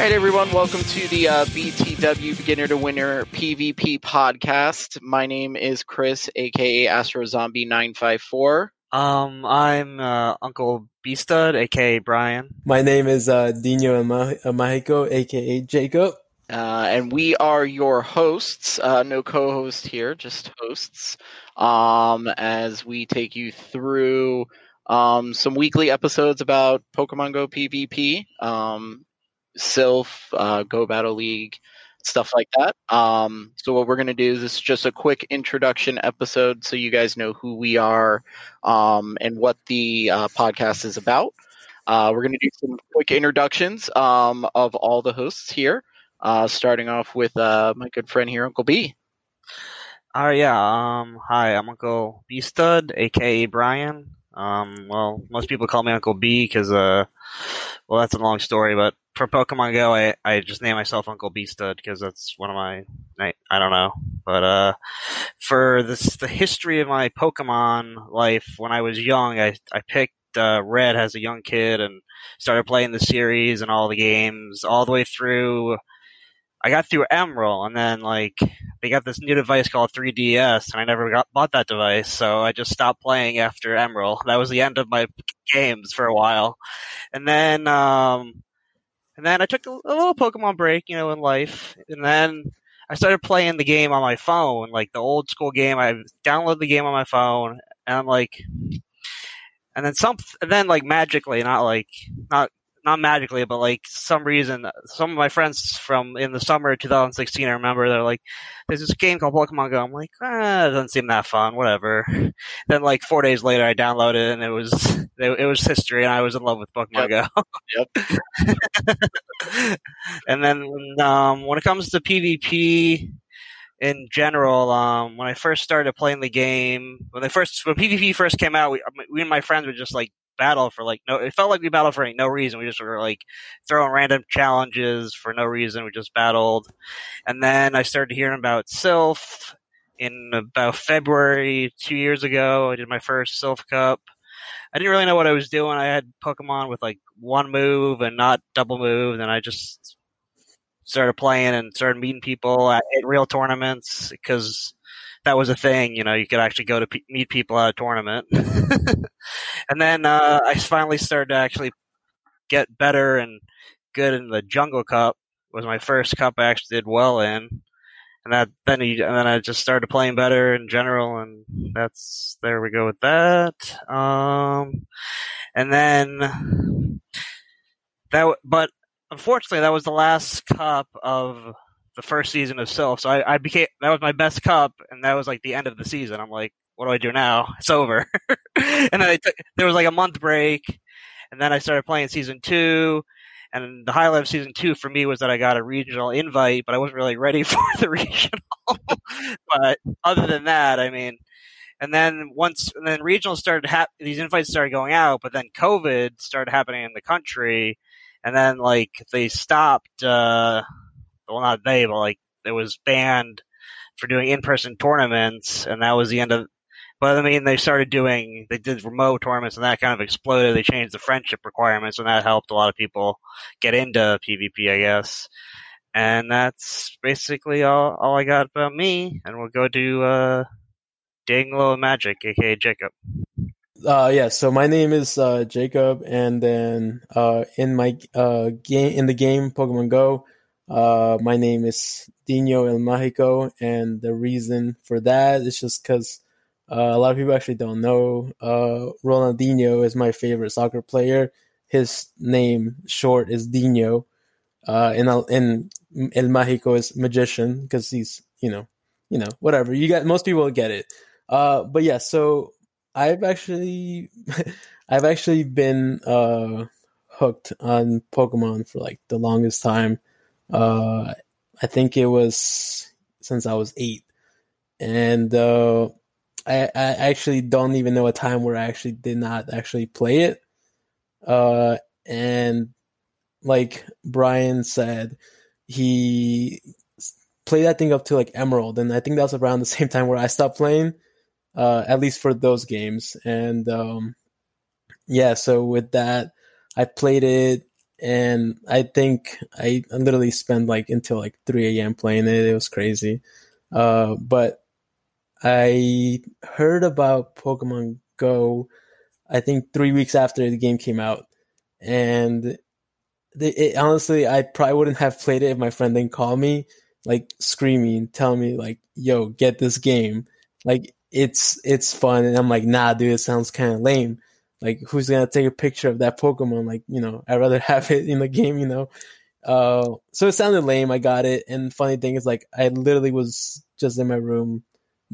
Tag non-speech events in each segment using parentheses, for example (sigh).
right, everyone, welcome to the uh, BTW Beginner to Winner PvP podcast. My name is Chris, aka Astro Zombie 954. Um, I'm uh, Uncle B Stud, aka Brian. My name is uh, Dino El Mágico, aka Jacob. Uh, and we are your hosts. Uh, no co-host here, just hosts. Um, as we take you through um, some weekly episodes about Pokemon Go PvP, um, Silph, uh, Go Battle League, stuff like that. Um, so what we're going to do is just a quick introduction episode, so you guys know who we are um, and what the uh, podcast is about. Uh, we're going to do some quick introductions um, of all the hosts here. Uh, starting off with uh, my good friend here, Uncle B. Right, yeah. Um, hi, I'm Uncle B Stud, aka Brian. Um, well, most people call me Uncle B because, uh, well, that's a long story. But for Pokemon Go, I, I just named myself Uncle B Stud because that's one of my I, I don't know. But uh, for this the history of my Pokemon life when I was young, I I picked uh, Red as a young kid and started playing the series and all the games all the way through I got through Emerald, and then like they got this new device called 3DS, and I never got bought that device, so I just stopped playing after Emerald. That was the end of my games for a while, and then um, and then I took a, a little Pokemon break, you know, in life, and then I started playing the game on my phone, like the old school game. I downloaded the game on my phone, and I'm like, and then some, and then like magically, not like not not magically, but like some reason, some of my friends from in the summer of 2016, I remember they're like, "There's this game called Pokemon Go." I'm like, ah, it doesn't seem that fun. Whatever. (laughs) Then like four days later, I downloaded it, and it was (laughs) it, it was history, and I was in love with Pokemon yep. Go. yep. (laughs) and then um, when it comes to PvP in general, um, when I first started playing the game, when they first when PvP first came out, we, we and my friends would just like battle for like no. It felt like we battled for like, no reason. We just were like throwing random challenges for no reason. We just battled, and then I started hearing about Silph in about February two years ago. I did my first Silph Cup. I didn't really know what I was doing. I had Pokemon with like one move and not double move, and I just started playing and started meeting people at, at real tournaments because that was a thing. You know, you could actually go to meet people at a tournament. (laughs) and then uh, I finally started to actually get better and good in the Jungle Cup. It was my first cup I actually did well in. And that then he, and then I just started playing better in general, and that's there we go with that. Um, and then that, but unfortunately, that was the last cup of the first season of Silph. So I, I became that was my best cup, and that was like the end of the season. I'm like, what do I do now? (laughs) It's over. (laughs) and then I took, there was like a month break, and then I started playing season two. And the highlight of season two for me was that I got a regional invite, but I wasn't really ready (laughs) for the regional. but other than that, I mean, and then once, and then regionals started, ha- these invites started going out, but then COVID started happening in the country, and then like they stopped, uh, well, not they, but like it was banned for doing in-person tournaments, and that was the end of. But I mean, they started doing, they did remote tournaments, and that kind of exploded. They changed the friendship requirements, and that helped a lot of people get into PvP, I guess. And that's basically all, all I got about me. And we'll go to uh, Dino El Mágico, aka Jacob. Uh, yeah, so my name is uh, Jacob, and then uh, in my uh, game in the game Pokemon Go, uh, my name is Dino El Mágico, and the reason for that is just because uh, a lot of people actually don't know. Uh, Ronaldinho is my favorite soccer player. His name short is Dino, uh, and and El Mágico is magician because he's you know you know whatever you got. Most people get it. Uh, but yeah, so I've actually (laughs) I've actually been uh, hooked on Pokemon for like the longest time. Uh, I think it was since I was eight, and uh, I, I actually don't even know a time where I actually did not actually play it. Uh, and like Brian said, he played that thing up to like Emerald, and I think that was around the (laughs) same time where I stopped playing, uh, at least for those games. And um, yeah, so with that, I played it and I think I literally spent like until like 3 a.m. playing it. It was crazy. Uh, but I heard about Pokemon Go, I think three weeks after the game came out, and it, honestly, I probably wouldn't have played it if my friend didn't call me, like screaming, telling me like, "Yo, get this game!" Like it's it's fun, and I'm like, "Nah, dude, it sounds kind of lame." Like, who's gonna take a picture of that Pokemon? Like, you know, I'd rather (laughs) have it in the game, you know. Uh, so it sounded lame. I got it, and funny thing is, like, I literally was just in my room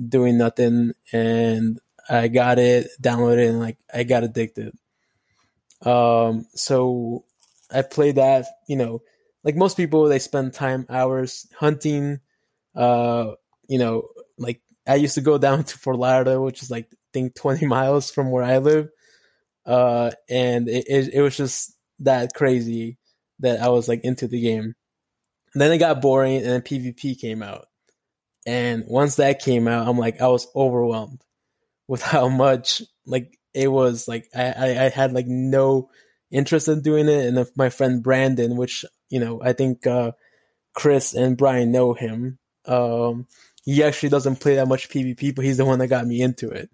doing nothing, and I got it, downloaded, it, and like I got addicted. Um, so I played that, you know, like most people, they spend time hours hunting. Uh, you know, like I used to go (laughs) down to Fort Lauderdale, which is like I think 20 miles from where I live. Uh, and it, it, it was just that crazy that I was like into the game. And then it got boring, and then PvP came out. And once that came out, I'm like, I was overwhelmed with (laughs) how much like it was. Like I, I, I had like no interest in doing it. And my friend Brandon, which you know, I think uh, Chris and Brian know him. Um, he actually doesn't play that much PvP, but he's the one that got me into it.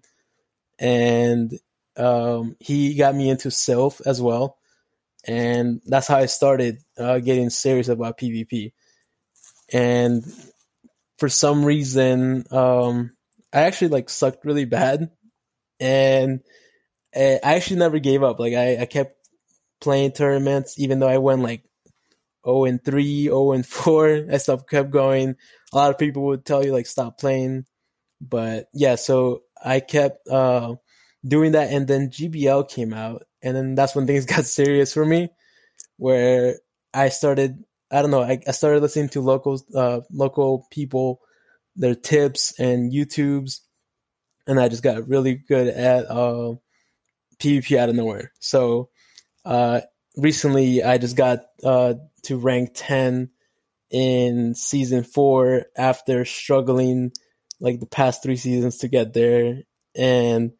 And um, he got me into Silph as well. And that's how I started uh, getting serious about PvP. And for some reason, um, I actually like sucked really bad, and I actually never gave up. Like I, I kept playing tournaments, even though I went like 0 and 3, 0 and 4. (laughs) I still kept going. A lot of people would tell you like stop playing, but yeah. So I kept uh, doing that, and then GBL came out, and then that's when things (laughs) got serious for me, where I started. I don't know. I, I started listening to local uh, local people their tips and YouTubes, and I just got really good at uh, PvP out of nowhere. So uh, recently, I just got uh, to rank ten in season four after struggling like the past three seasons to get there, and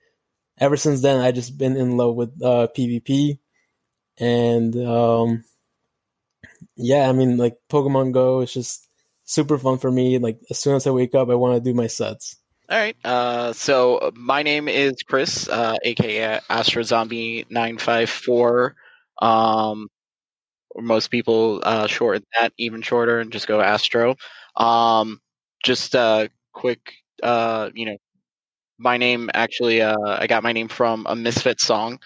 ever since then, I just been in love with uh, PvP, and um, yeah, I mean like Pokemon Go is just super fun for me. Like as soon as I wake up, I want to do my sets. All right. Uh, so my name is Chris, uh, aka Astro Zombie nine five four. Um, most people uh, shorten that even shorter and just go Astro. Um, just a quick, uh, you know, my name actually, uh, I got my name from a Misfit song.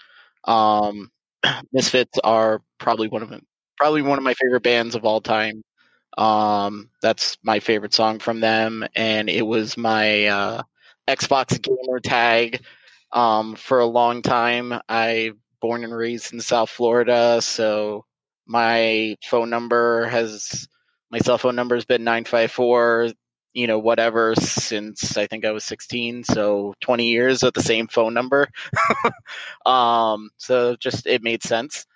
Um, (clears throat) Misfits are probably one of probably one of my favorite bands of all time. Um, that's my favorite song from them, and it was my uh, Xbox gamer tag um, for a long time. I born and raised in South Florida, so my phone number has my cell phone number has been nine five four. You know, whatever since I think I was sixteen, so twenty years with the same phone number. (laughs) um, so just it made sense.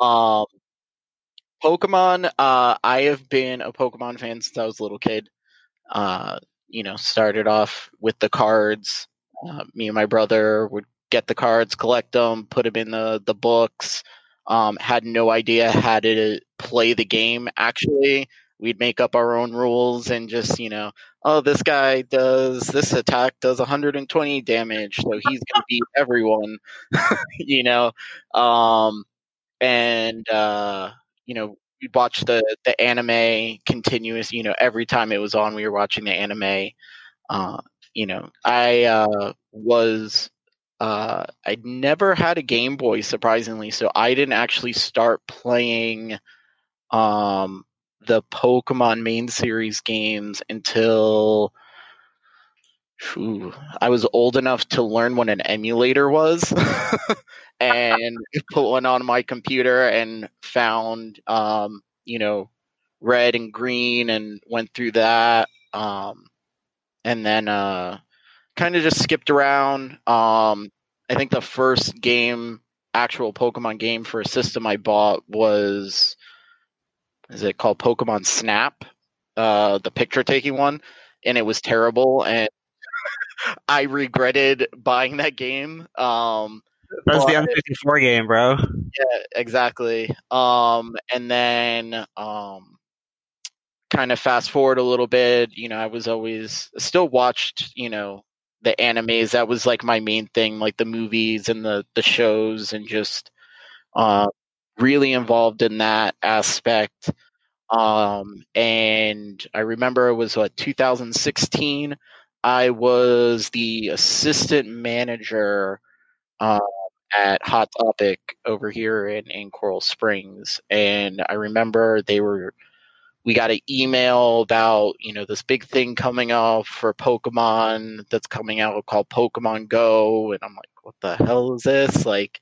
Um, Pokemon, uh, I have been a Pokemon fan since I was a little kid. Uh, you know, started off with the cards. Uh, me and my brother would get the cards, collect them, put them in the the books. Um, had no idea how to play the game. Actually, we'd make up our own rules and just you know, oh, this guy does this attack does 120 damage, so he's gonna beat everyone. (laughs) you know, um, and uh, you know, we'd watch the the anime continuous. You know, every time it was on, we were watching the anime. Uh, you know, I uh, was uh, I never had a Game Boy, surprisingly, so I didn't actually start playing um, the Pokemon main series games until I was old enough to learn what an emulator was. (laughs) and put one on my computer and found um, you know red and green and went through that um, and then uh, kind of just skipped around um, i think the first game actual pokemon game for a system i bought was is it called pokemon snap uh, the picture taking one and it was terrible and (laughs) i regretted buying that game um, That's the But- N64 game, bro. Yeah, exactly. Um, and then um, kind of fast forward a little bit. You know, I was always still watched. You know, the animes. That was like my main thing, like the movies and the the shows, and just uh, really involved in that aspect. Um, and I remember it was what 2016. I was the assistant manager. Um, at Hot Topic over here in, in Coral Springs. And I remember they were, we got an email about, you know, this big thing coming up for Pokemon that's coming out called Pokemon Go. And I'm like, what the hell is this? Like,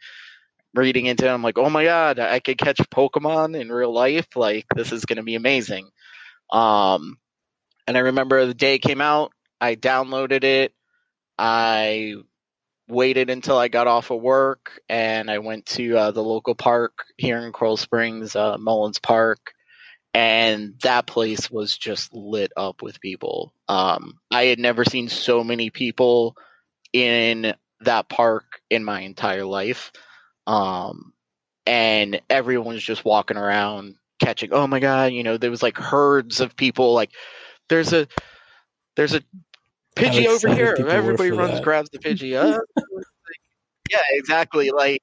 reading into it, I'm like, oh my God, I could catch Pokemon in real life. Like, this is going to be amazing. Um, and I remember the day it came out, I downloaded it. I waited until I got off of work and I went to uh, the local park here in Coral Springs, uh, Mullins Park, and that place was just lit up with people. Um, I had never seen so many people in that park in my entire life. Um, and everyone's just walking around catching, oh my God, you know, there was like herds of people. Like, there's a, there's a Pidgey over here. Everybody runs, that. grabs the Pidgey. Uh, (laughs) yeah, exactly. Like,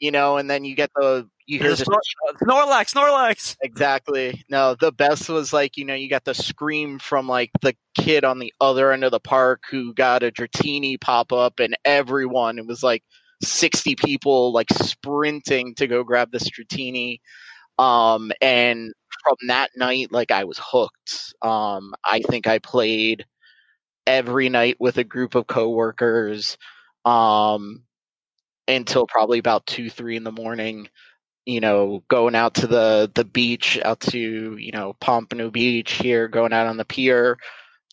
you know, and then you get the you hear There's this Snor- Snorlax, Snorlax. exactly. No, the best was like you know you got the scream from like the kid on the other end of the park who got a Dratini pop up, and everyone it was like sixty people like sprinting to go grab the Dratini. Um, and from that night, like I was hooked. Um, I think I played every night with a group of coworkers. Um, until probably about two, three in the morning. You know, going out to the the beach, out to you know Pompano Beach here, going out on the pier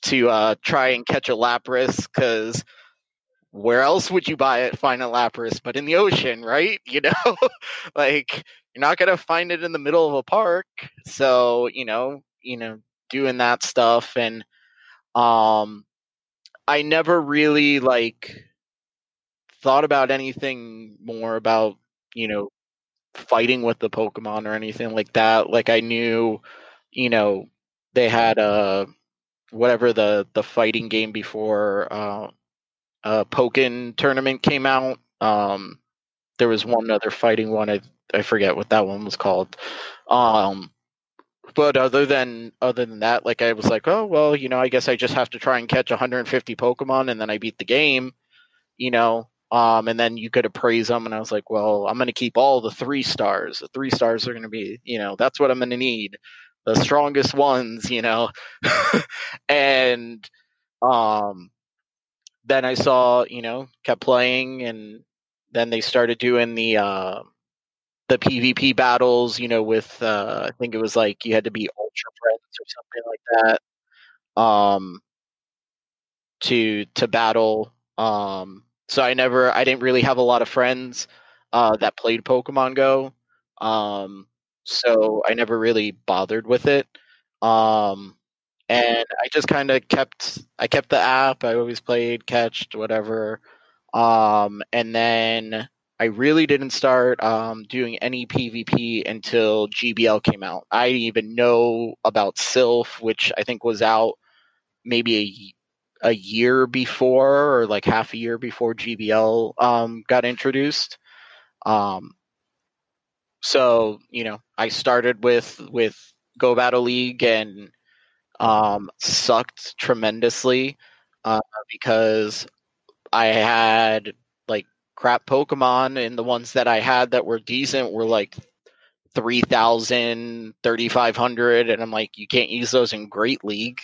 to uh, try and catch a lapras because where else would you buy it, find a lapras, but in the ocean, right? (laughs) You know, like you're not gonna find it in the middle of a park. So you know, you know, doing that stuff and um, I never really like thought about anything more about you know fighting with the pokemon or anything like that like i knew you know they had a whatever the the fighting game before uh uh pokken tournament came out um there was one other fighting one i i forget what that one was called um but other than other than that like i was like oh well you know i guess i just have to try and catch 150 pokemon and then i beat the game you know um, and then you could appraise them. And I was like, well, I'm going to keep all the three stars. The three stars are going to be, you know, that's what I'm going to need. The strongest ones, you know. (laughs) and um, then I saw, you know, kept playing, and then they started doing the uh, the PvP battles, you know, with uh, I think it was like you had to be ultra friends or something like that. Um, to to battle. Um, so I never, I didn't really have a lot of friends uh, that played Pokemon Go. Um, so I never really bothered with it. Um, and I just kind of kept, I kept the app. I always played, catched, whatever. Um, and then I really didn't start um, doing any PvP until GBL came out. I didn't even know about Silph, which I think was out maybe a a year before or like half a year before GBL um, got introduced. Um, so you know, I started with with Go Battle League and um, sucked tremendously uh, because I had like crap Pokemon, and the ones that I had that were decent were like 3,000, 3,500, and I'm like, you can't use those in Great League.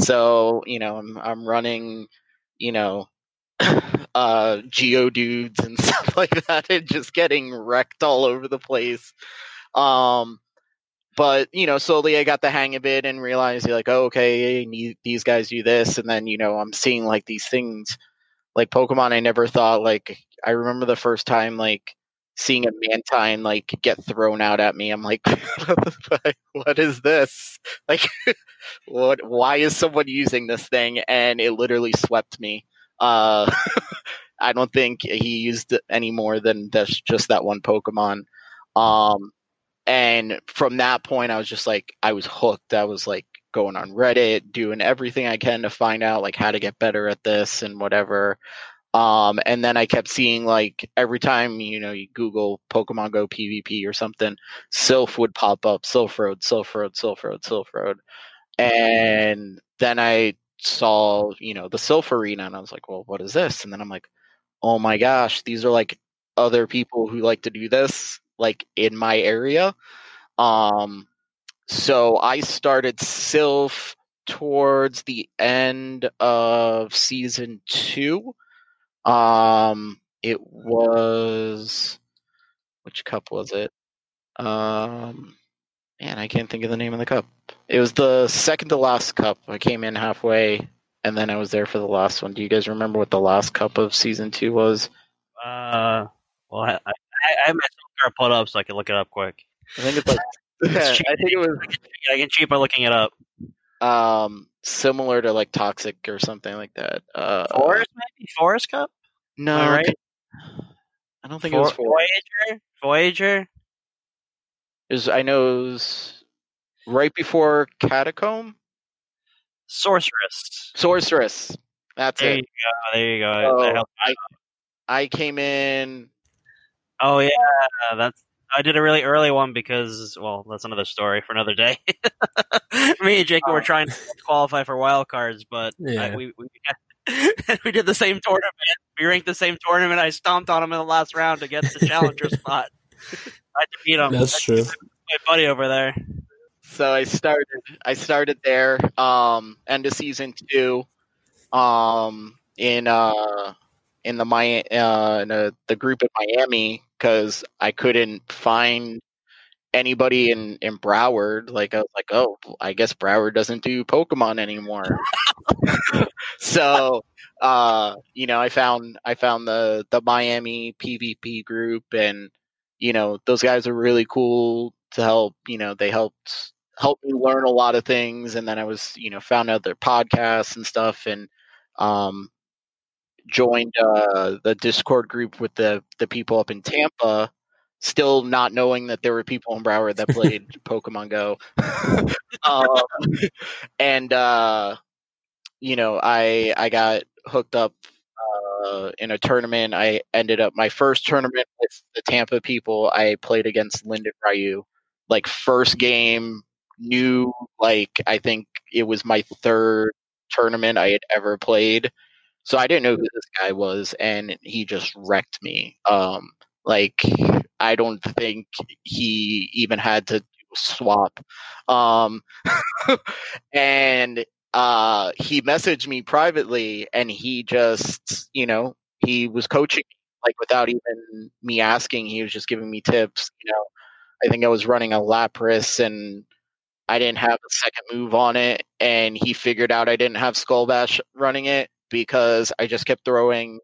So, you know, I'm I'm running, you know, (coughs) uh geodudes and (laughs) stuff like that and just getting wrecked all over the place. Um but you know, slowly I got the hang of it and realized like, oh, okay, these guys do this, and then you know, I'm seeing like these things, like Pokemon. I never thought like I remember the first time like seeing a Mantine like get thrown out at me. I'm like, (laughs) what is this? Like, (laughs) what? Why is someone using this thing? And it literally swept me. Uh, (laughs) I don't think he used any more than that's just that one Pokemon. Um, and from that point, I was just like, I was hooked. I was like going on Reddit, doing everything I can to find out like how to get better at this and whatever. Um, and then I kept seeing like every time you know you Google Pokemon Go PvP or something, Silph would pop up, Silph Road, Silph Road, Silph Road, Silph Road, and then I saw you know the Silph Arena, and I was like, well, what is this? And then I'm like, oh my gosh, these are like other people who like to do this like in my area. Um, so I started Silph towards the end of season two um, it was which cup was it? Um, man, I can't think of the name of the cup. It was the second to last cup. I came in halfway, and then I was there for the last one. Do you guys remember what the last cup of season two was? Uh, well, I, I, I have my card up so I can look it up quick. I think it's like. (laughs) I think it was. I can cheat by looking it up. Um, similar to like Toxic or something like that. Uh, Forest, maybe Forest Cup. No, All right. I don't think it was For- four. Voyager. Voyager. Is I know it was right before Catacomb. Sorcerous. Sorcerous. That's There it. you go. There you go. So, That helped. I, I came in. Oh yeah, that's. I did a really early one because, well, that's another story for another day. (laughs) Me and Jacob were Oh. trying to qualify for wild cards, but I- we we, (laughs) we did the same tournament. We ranked the same tournament. I stomped on him in the last round to get the challenger (laughs) spot. I had to beat him. That's true. My buddy over there. So I started. I started there. Um, end of season two. Um, in uh, in the my uh, in uh the group in Miami because I couldn't find anybody in in Broward. Like I was like, oh, I guess Broward doesn't do Pokemon anymore. (laughs) so uh you know i found i found the the miami pvp group and you know those guys are really cool to help you know they helped help me learn a lot of things and then i was you know found out their podcasts and stuff and um joined uh the discord group with the the people up in tampa still not knowing that there were people in broward that played (laughs) pokemon go (laughs) um, and uh you know, I I got hooked up uh, in a tournament. I ended up my first tournament with the Tampa people. I played against Lyndon Ryu, like first game. New like I think it was my third tournament I had ever played, so I didn't know who this guy was, and he just wrecked me. Um, like I don't think he even had to swap. Um, (laughs) and uh he messaged me privately and he just you know he was coaching like without even me asking he was just giving me tips you know i think i was running a lapras and i didn't have a second move on it and he figured out i didn't have skull bash running it because i just kept throwing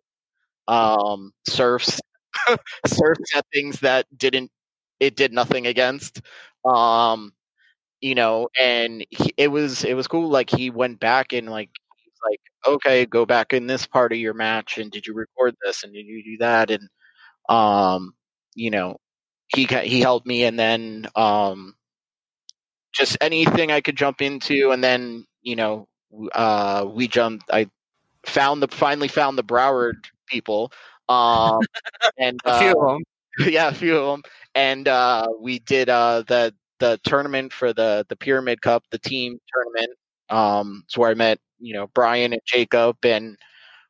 um surfs (laughs) surfs at things that didn't it did nothing against um you know and he, it was it was cool like he went back and like he's like okay go back in this part of your match and did you record this and did you do that? And um you know he he helped me and then um just anything i could jump into and then you know uh we jumped i found the finally found the broward people um (laughs) and A few uh, of them. (laughs) yeah, a few of them. And uh, we did uh, the the tournament for the the Pyramid Cup, the team tournament. Um, it's where I met you know Brian and Jacob, and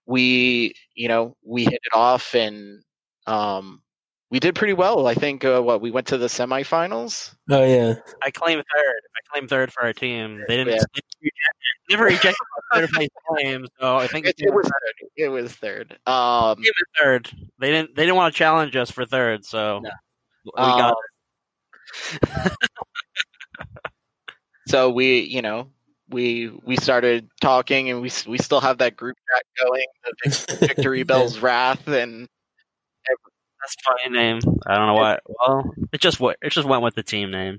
we you know we hit it off, and um, we did pretty well. I think uh, what we went to the semifinals. Oh yeah. I claim third. I claim third for our team. They didn't Yeah. they reject- never rejected my third place claim, so I think It, it was third. It was third. Um, Team is third. They didn't. They didn't want to challenge us for third, so No. we got. um, (laughs) so we you know we we started talking and we we still have that group chat going the (laughs) victory bells wrath and That's a funny name. I don't know why. Well, it just it just went with the team name.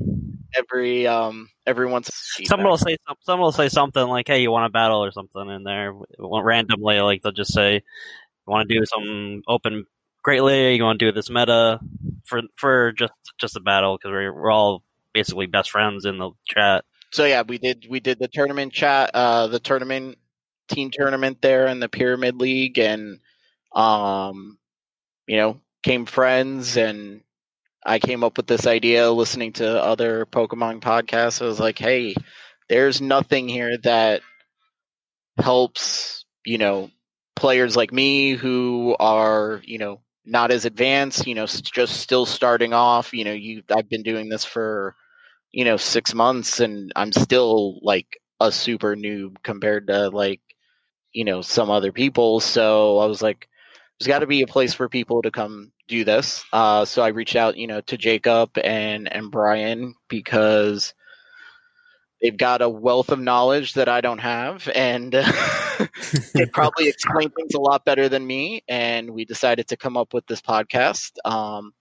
every um every once Someone will say some, someone will say something like, "Hey, you want a battle or something?" in there randomly. Like they'll just say, You want to do some open Great League? You want to do this meta for for just just a battle because we're we're all basically best friends in the chat. So yeah, we did we did the tournament chat, uh, the tournament team tournament there in the Pyramid League, and um, you know, came friends, and I came up with this idea listening to other Pokemon podcasts. I was like, hey, there's nothing here that helps, you know, players like me who are, you know, not as advanced, you know, just still starting off. You know, you I've been doing this for, you know, six months, and I'm still like a super noob compared to like, you know, some other people. So I was like, there's got to be a place for people to come do this. Uh, so I reached out, you know, to Jacob and and Brian because they've got a wealth of knowledge that I don't have, and (laughs) they probably (laughs) explain things a lot better than me. And we decided to come up with this podcast. Um,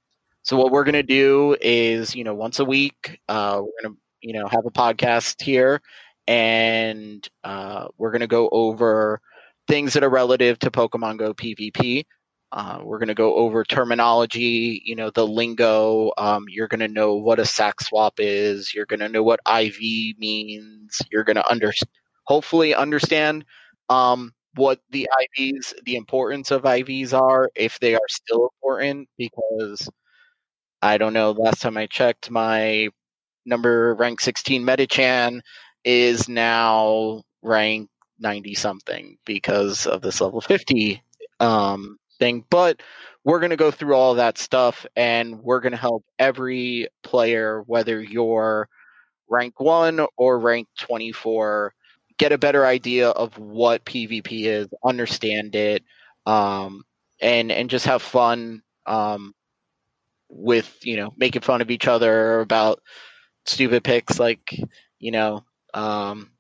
so what we're gonna do is, you know, once a week, uh, we're gonna, you know, have a podcast here, and uh, we're gonna go over things that are relative to Pokemon Go PvP. Uh, we're going to go over terminology, you know, the lingo. Um, you're going to know what a sac swap is. You're going to know what IV means. You're going to under, hopefully understand um, what the IVs, the importance of IVs are, if they are still important, because I don't know. Last time I checked, my number rank 16 Medicham is now ranked 90 something because of this level 50 um, thing. But we're going to go through all that stuff and we're going to help every player, whether you're rank one or rank 24, get a better idea of what PvP is, understand it, um, and, and just have fun um, with, you know, making fun of each other about stupid picks like, you know, um,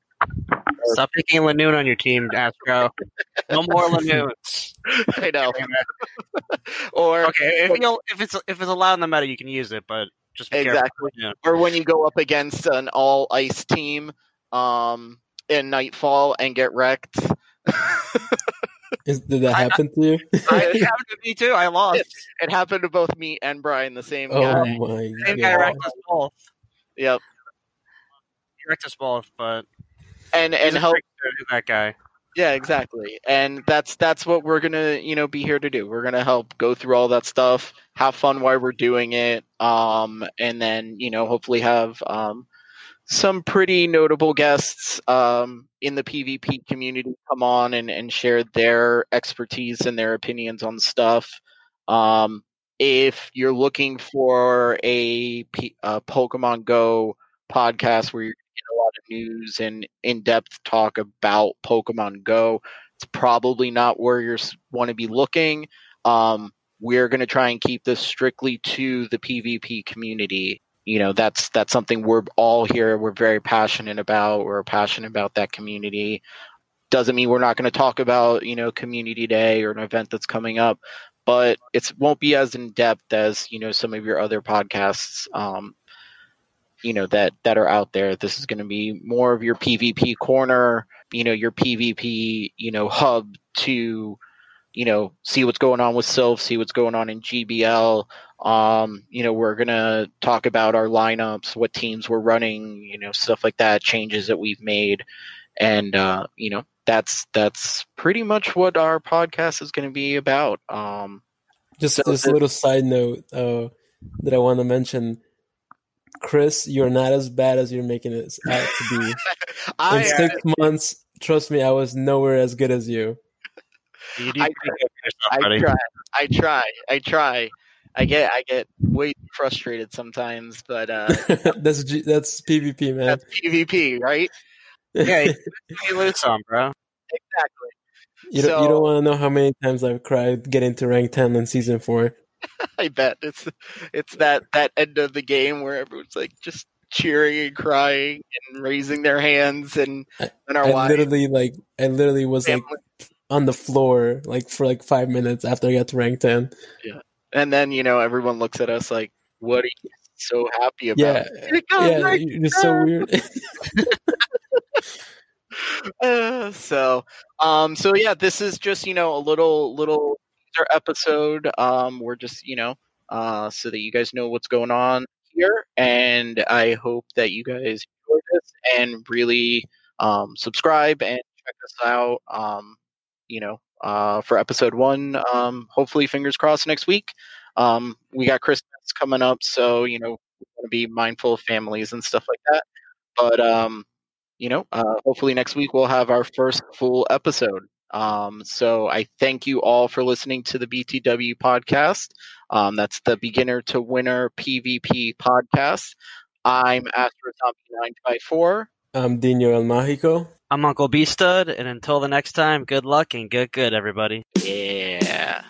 Stop picking Lanoon on your team, Astro. No more Lanoons. (laughs) I know. (laughs) or Okay, if you if it's if it's allowed in the meta, you can use it, but just be Exactly. careful. or when you go up against an all ice team um, in Nightfall and get wrecked. (laughs) Is, did that I- happen to you? I, it happened to me too. I lost. it happened to both me and Brian, the same oh guy. my Same guy wrecked us both. Yep. He wrecked us both, but And and help. that guy. Yeah, exactly. And that's that's what we're gonna you know be here to do. We're gonna help go through all that stuff, have fun while we're doing it, um, and then you know hopefully have um, some pretty notable guests um, in the PvP community come on and, and share their expertise and their opinions on stuff. Um, if you're looking for a, P- a Pokemon Go podcast where you're getting a lot of news and in-depth talk about Pokemon Go, it's probably not where you want to be looking. Um, we're going to try and keep this strictly to the PvP community. You know, that's that's something we're all here. We're very passionate about. We're passionate about that community. Doesn't mean we're not going to talk about you know community day or an event that's coming up, but it won't be as in depth as you know some of your other podcasts. Um, you know that that are out there. This is going to be more of your PvP corner. You know, your PvP you know hub to you know see what's going on with Silph, see what's going on in GBL. Um, you know, we're gonna talk about our lineups, what teams we're running, you know, stuff like that, changes that we've made, and uh, you know, that's that's pretty much what our podcast is going to be about. Um, Just So this little side note uh, that I want to mention. Chris, you're not as bad as you're making it out to be. (laughs) In I six months, trust me, I was nowhere as good as you. You do I- pretty good for yourself, I try, I try, I try. I get I get way frustrated sometimes, but uh, (laughs) that's G- that's PvP, man. that's PvP, right? (laughs) Yeah, you, you lose some, bro. Exactly. you don't you so- don't want to know how many times I've cried getting to rank ten in season four. (laughs) I bet it's it's that that end of the game where everyone's like just cheering and crying and raising their hands and and our I wives. literally like I literally was like on the floor like for like five minutes after I got to rank ten. and then you know everyone looks at us like, "What are you so happy about?" Yeah, It yeah, right you're so weird. (laughs) Uh, so, um, so yeah, this is just you know a little little episode. Um, we're just you know uh, so that you guys know what's going on here, and I hope that you guys enjoy this and really um, subscribe and check us out. Um, you know, uh, for episode one. Um, hopefully, fingers crossed next week. Um, we got Christmas coming up, so you know, to be mindful of families and stuff like that. But um, you know, uh, hopefully next week we'll have our first full episode. Um, so I thank you all for listening to the BTW podcast. Um, that's the beginner to winner PvP podcast. I'm Astro Zombie 954. I'm Dino El Mágico. I'm Uncle B Stud, and until the next time, good luck and good good, everybody. Yeah.